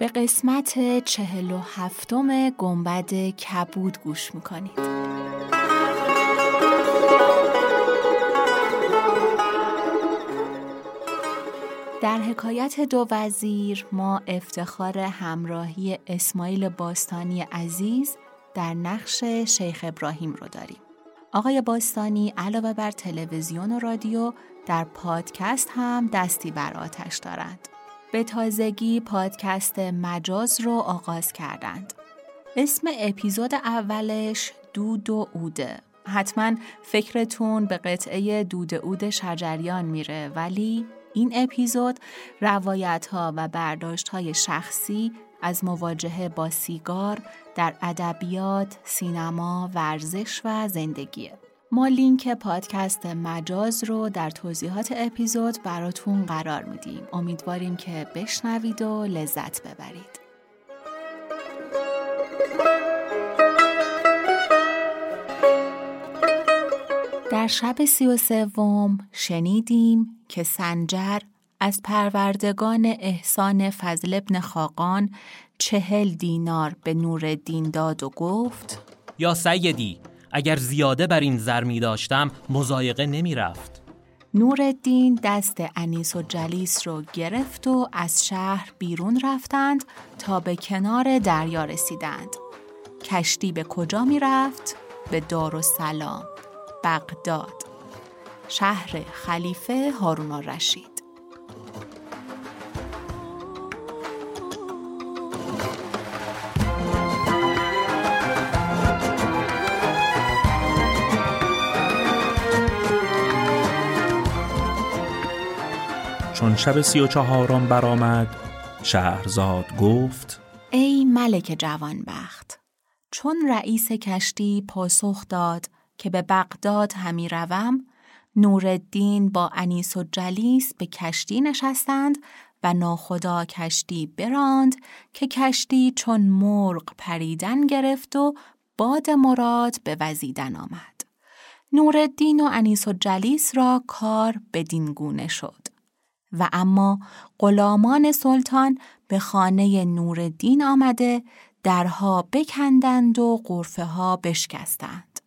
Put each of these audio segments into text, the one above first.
به قسمت چهل و هفتم گنبد کبود گوش می‌کنید در حکایت دو وزیر ما افتخار همراهی اسماعیل باستانی عزیز در نقش شیخ ابراهیم رو داریم. آقای باستانی علاوه بر تلویزیون و رادیو در پادکست هم دستی بر آتش دارند. به تازگی پادکست مجاز رو آغاز کردند. اسم اپیزود اولش دود و اوده. حتما فکرتون به قطعه دود اود شجریان میره ولی این اپیزود روایت ها و برداشت های شخصی از مواجهه با سیگار در ادبیات، سینما، ورزش و زندگیه. ما لینک پادکست مجاز رو در توضیحات اپیزود براتون قرار میدیم. امیدواریم که بشنوید و لذت ببرید. در شب سی و سوم شنیدیم که سنجر از پروردگان احسان فضل ابن خاقان چهل دینار به نور دین داد و گفت یا سیدی اگر زیاده بر این زر می داشتم مزایقه نمی رفت. نورالدین دست انیس و جلیس رو گرفت و از شهر بیرون رفتند تا به کنار دریا رسیدند. کشتی به کجا می رفت؟ به دار و سلام، بغداد، شهر خلیفه هارون الرشید. چون شب سی و چهارم برآمد شهرزاد گفت ای ملک جوانبخت چون رئیس کشتی پاسخ داد که به بغداد همی روم نورالدین با انیس و جلیس به کشتی نشستند و ناخدا کشتی براند که کشتی چون مرغ پریدن گرفت و باد مراد به وزیدن آمد. نورالدین و انیس و جلیس را کار بدین گونه شد. و اما غلامان سلطان به خانه نورالدین آمده درها بکندند و قرفه ها بشکستند.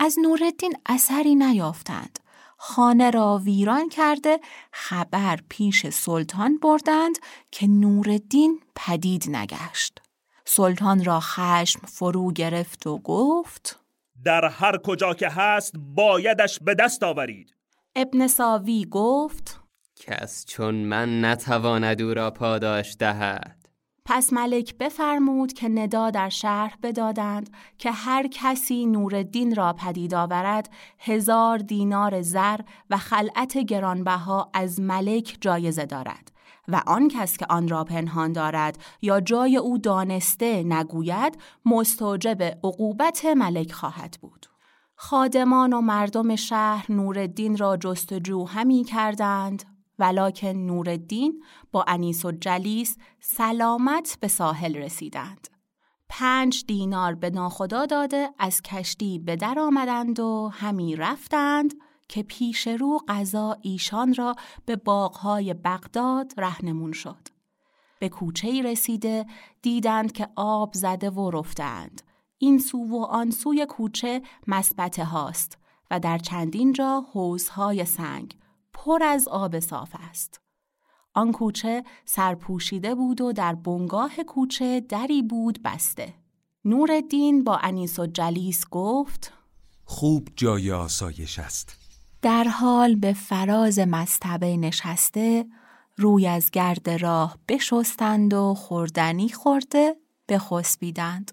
از نورالدین اثری نیافتند. خانه را ویران کرده خبر پیش سلطان بردند که نورالدین پدید نگشت. سلطان را خشم فرو گرفت و گفت در هر کجا که هست بایدش به دست آورید. ابن ساوی گفت کس چون من نتواند او را پاداش دهد پس ملک بفرمود که ندا در شهر بدادند که هر کسی نورالدین را پدید آورد هزار دینار زر و خلعت گرانبها از ملک جایزه دارد و آن کس که آن را پنهان دارد یا جای او دانسته نگوید مستوجب عقوبت ملک خواهد بود. خادمان و مردم شهر نورالدین را جستجو همی کردند ولکن نورالدین با انیس و جلیس سلامت به ساحل رسیدند. پنج دینار به ناخدا داده از کشتی به در آمدند و همی رفتند که پیش رو قضا ایشان را به باغهای بغداد رهنمون شد. به کوچه رسیده دیدند که آب زده و رفتند. این سو و آن سوی کوچه مسبته هاست و در چندین جا حوزهای سنگ پر از آب صاف است. آن کوچه سرپوشیده بود و در بنگاه کوچه دری بود بسته. نورالدین با انیس و جلیس گفت خوب جای آسایش است. در حال به فراز مستبه نشسته روی از گرد راه بشستند و خوردنی خورده بخسبیدند.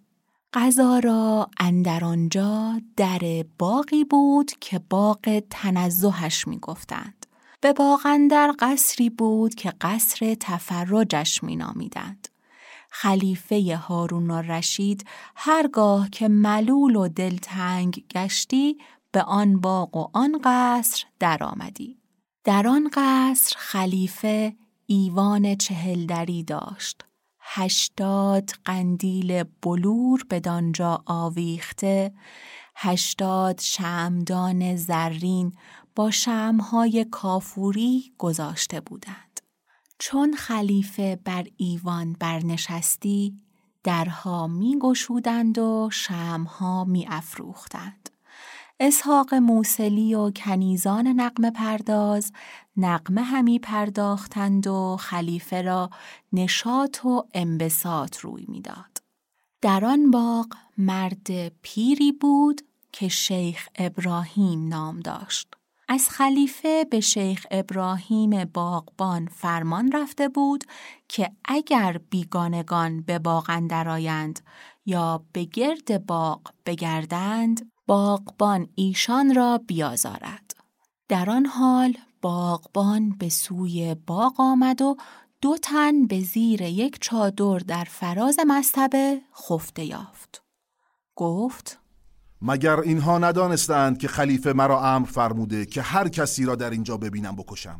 غذا را اندر آنجا در باقی بود که باغ تنزهش می گفتند. به باغندر قصری بود که قصر تفرجش می نامیدند. خلیفه هارون رشید هرگاه که ملول و دلتنگ گشتی به آن باغ و آن قصر درآمدی. در آن قصر خلیفه ایوان چهلدری داشت. هشتاد قندیل بلور به دانجا آویخته، هشتاد شمدان زرین با شمهای کافوری گذاشته بودند. چون خلیفه بر ایوان برنشستی، درها می گشودند و شمها می افروختند. اسحاق موسلی و کنیزان نقم پرداز نقمه همی پرداختند و خلیفه را نشاط و انبساط روی می‌داد. در آن باغ مرد پیری بود که شیخ ابراهیم نام داشت. از خلیفه به شیخ ابراهیم باغبان فرمان رفته بود که اگر بیگانگان به باغ اندرآیند یا به گرد باغ بگردند باغبان ایشان را بیازارد. در آن حال باغبان به سوی باغ آمد و دو تن به زیر یک چادر در فراز مستبه خفته یافت. گفت مگر اینها ندانستند که خلیفه مرا امر فرموده که هر کسی را در اینجا ببینم بکشم؟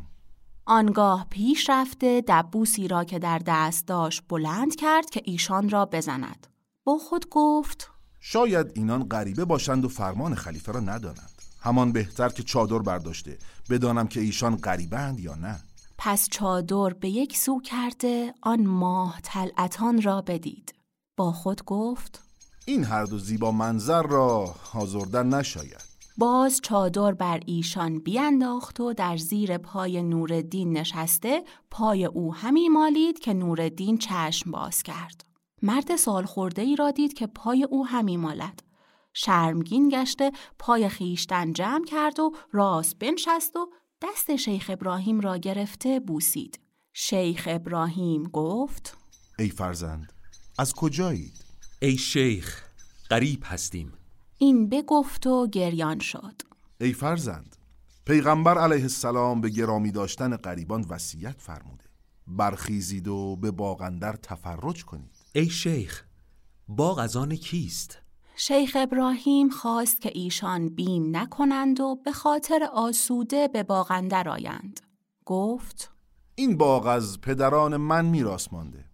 آنگاه پیش رفته دبوسی را که در دست داشت بلند کرد که ایشان را بزند. با خود گفت شاید اینان غریبه باشند و فرمان خلیفه را ندانند. همان بهتر که چادر برداشته بدانم که ایشان غریبند یا نه. پس چادر به یک سو کرده آن ماه طلعتان را بدید. با خود گفت این هر دو زیبا منظر را آزردن نشاید. باز چادر بر ایشان بیانداخت و در زیر پای نورالدین نشسته پای او همی مالید که نورالدین چشم باز کرد. مرد سال خورده ای را دید که پای او همی مالد. شرمگین گشته پای خیشتن جمع کرد و راست بنشست و دست شیخ ابراهیم را گرفته بوسید. شیخ ابراهیم گفت ای فرزند از کجایید؟ ای شیخ غریب هستیم. این بگفت و گریان شد. ای فرزند پیغمبر علیه السلام به گرامی داشتن غریبان وصیت فرموده. برخیزید و به باغندر تفرج کنید. ای شیخ باغ از آن کیست؟ شیخ ابراهیم خواست که ایشان بیم نکنند و به خاطر آسوده به باغندر آیند. گفت این باغ از پدران من میراث مانده.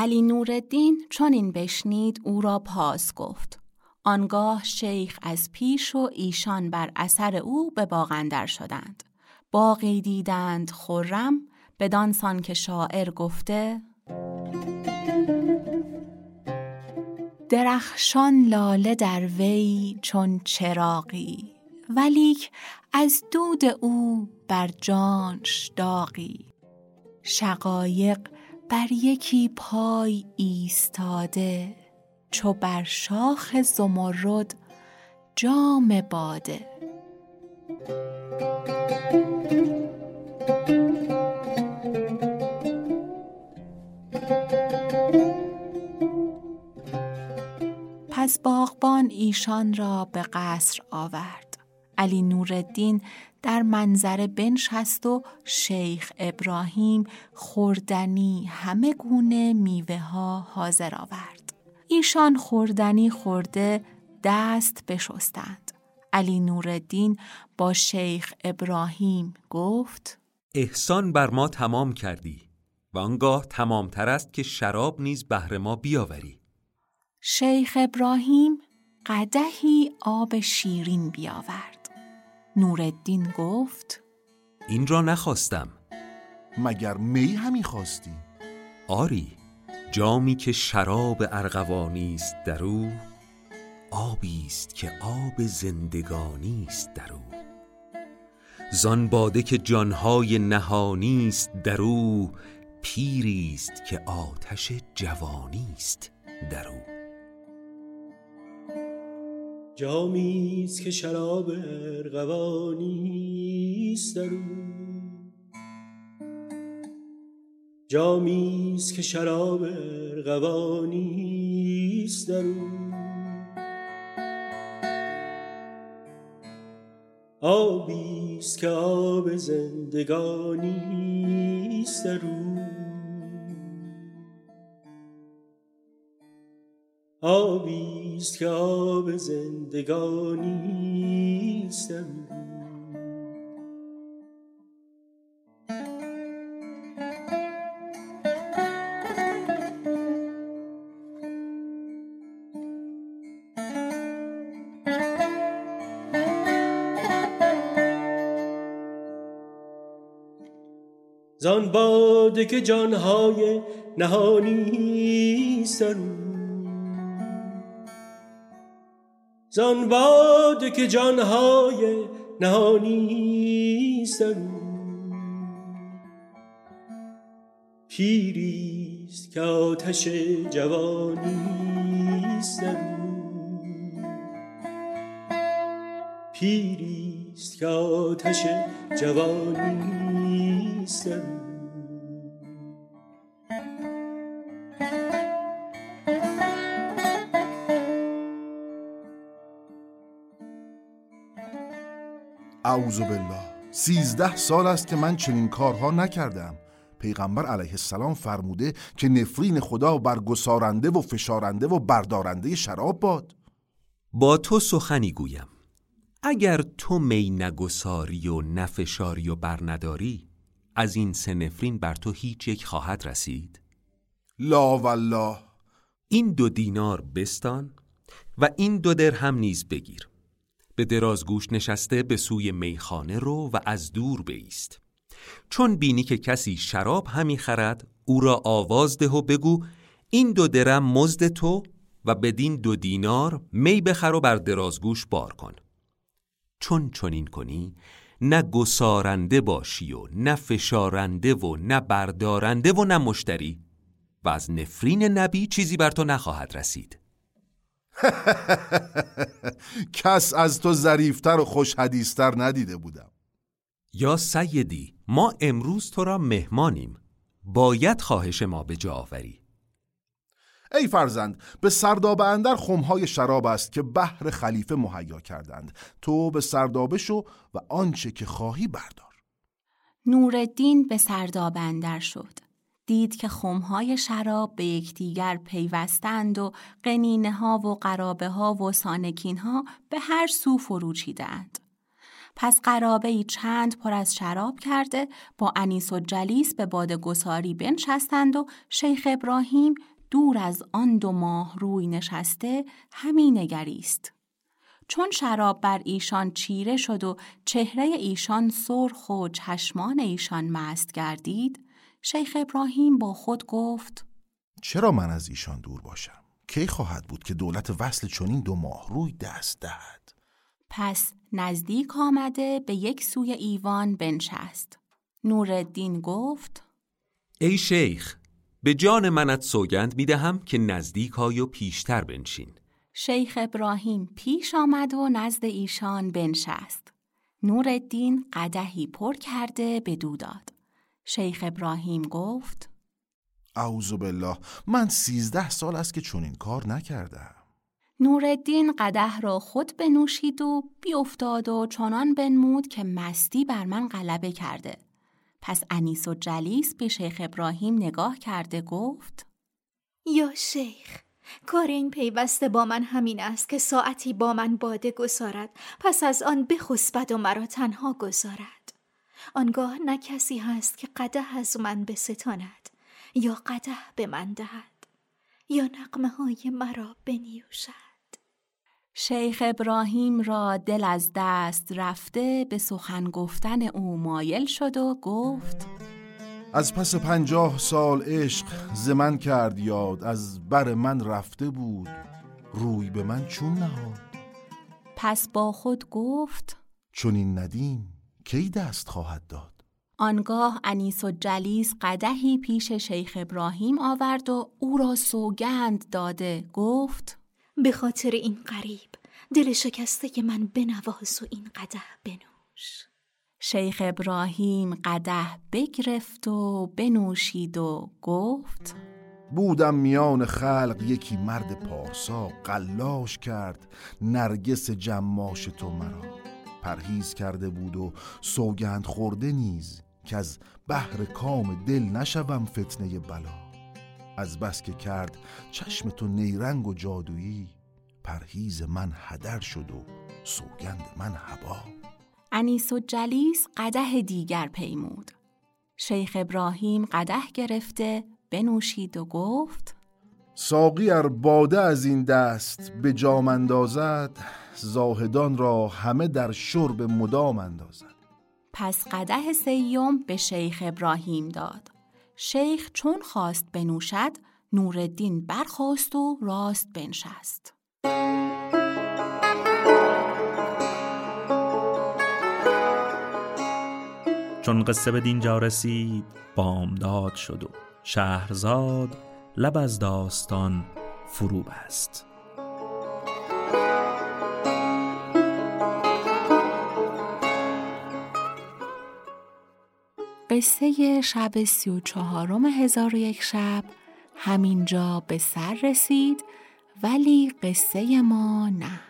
علی نورالدین چون این بشنید او را پاس گفت. آنگاه شیخ از پیش و ایشان بر اثر او به باغندر شدند. باقی دیدند خرم بدانسان که شاعر گفته درخشان لاله در وی چون چراقی ولیک از دود او بر جانش داغی. شقایق بر یکی پای ایستاده چو بر شاخ زمرد جام باده. پس باغبان ایشان را به قصر آورد. علی نورالدین در منظره بنشست و شیخ ابراهیم خوردنی همه گونه میوه ها حاضر آورد. ایشان خوردنی خورده دست بشستند. علی نورالدین با شیخ ابراهیم گفت احسان بر ما تمام کردی و آنگاه تمامتر است که شراب نیز بهر ما بیاوری. شیخ ابراهیم قدهی آب شیرین بیاورد. نورالدین گفت این را نخواستم. مگر می همی خواستی؟ آری جامی که شراب ارغوانی است در او آبی است که آب زندگانی است در او. زان باده که جانهای نهانی است در او پیری است که آتش جوانی است در او. جامی است که شراب ارغوانی است در او. جامی است که شراب ارغوانی است در او. آبی است که آب زندگانی است در او. آبیست که آب زندگانی است زان باده که جانهای نهانی است زان باده که جانهای نهانی است پیریست که آتش جوانی است پیریست که آتش جوانی است اعوذ بالله سیزده سال است که من چنین کارها نکردم. پیغمبر علیه السلام فرموده که نفرین خدا بر گسارنده و فشارنده و بردارنده شراب باد. با تو سخنی گویم. اگر تو می نگساری و نفشاری و برنداری از این سه نفرین بر تو هیچ یک خواهد رسید؟ لا والله. این دو دینار بستان و این دو درهم نیز بگیر. به درازگوش نشسته به سوی میخانه رو و از دور بیست. چون بینی که کسی شراب همی خرد او را آواز ده و بگو این دو درم مزد تو و بدین دو دینار می بخر و بر درازگوش بار کن. چون چنین کنی نه گسارنده باشی و نه فشارنده و نه بردارنده و نه مشتری و از نفرین نبی چیزی بر تو نخواهد رسید. کس از تو ظریفتر و خوش حدیثتر ندیده بودم. یا سیدی ما امروز تو را مهمانیم. باید خواهش ما به جا آوری. ای فرزند به سردابه اندر خمهای شراب است که بحر خلیفه مهیا کردند. تو به سردابه شو و آنچه که خواهی بردار. نورالدین به سردابه اندر شد. دید که خمهای شراب به یکدیگر پیوستند و قنینه ها و قرابه ها و سانکین ها به هر سو فرو چیدند. پس قرابه ای چند پر از شراب کرده با انیس و جلیس به باد گساری بنشستند و شیخ ابراهیم دور از آن دو ماه روی نشسته همین نگریست. چون شراب بر ایشان چیره شد و چهره ایشان سرخ و چشمان ایشان مست گردید شیخ ابراهیم با خود گفت چرا من از ایشان دور باشم؟ کی خواهد بود که دولت وصل چنین دو ماه روی دست دهد؟ پس نزدیک آمده به یک سوی ایوان بنشست. نورالدین گفت ای شیخ به جان منت سوگند می دهم که نزدیک های و پیشتر بنشین شیخ ابراهیم پیش آمد و نزد ایشان بنشست. نورالدین قدهی پر کرده به داد. شیخ ابراهیم گفت اعوذ بالله من سیزده سال است که چنین کار نکردم. نورالدین قده را خود بنوشید و بیافتاد و چنان بنمود که مستی بر من غلبه کرده. پس انیس و جلیس به شیخ ابراهیم نگاه کرده گفت یا شیخ کار این پیوسته با من همین است که ساعتی با من باده گذارد پس از آن بخسبد و مرا تنها گذارد. آنگاه نه کسی هست که قده از من بستاند یا قده به من دهد یا نقمه های مرا بنیوشد. شیخ ابراهیم را دل از دست رفته به سخن گفتن او مایل شد و گفت از پس پنجاه سال عشق زمن کرد یاد از بر من رفته بود روی به من چون نهاد. پس با خود گفت چون این ندیم. کی دست خواهد داد؟ آنگاه انیس و جلیس قدهی پیش شیخ ابراهیم آورد و او را سوگند داده گفت به خاطر این غریب دل شکسته که من بنواز و این قده بنوش. شیخ ابراهیم قده بگرفت و بنوشید و گفت بودم میان خلق یکی مرد پارسا قلاش کرد نرگس جماش تو مرا. پرهیز کرده بود و سوگند خورده نیز که از بحر کام دل نشوم فتنه بلا. از بس که کرد چشم تو نیرنگ و جادویی پرهیز من هدر شد و سوگند من هوا انیس و جلیس قده دیگر پیمود. شیخ ابراهیم قده گرفته بنوشید و گفت ساقی ار باده از این دست به جام اندازد زاهدان را همه در شرب مدام اندازد. پس قده سیوم به شیخ ابراهیم داد. شیخ چون خواست بنوشد نوردین برخواست و راست بنشست. چون قصه به دینجا رسید بامداد شد و شهرزاد لب از داستان فرو بست قصه شب سی و چهارم هزار و یک شب همینجا به سر رسید ولی قصه ما نه.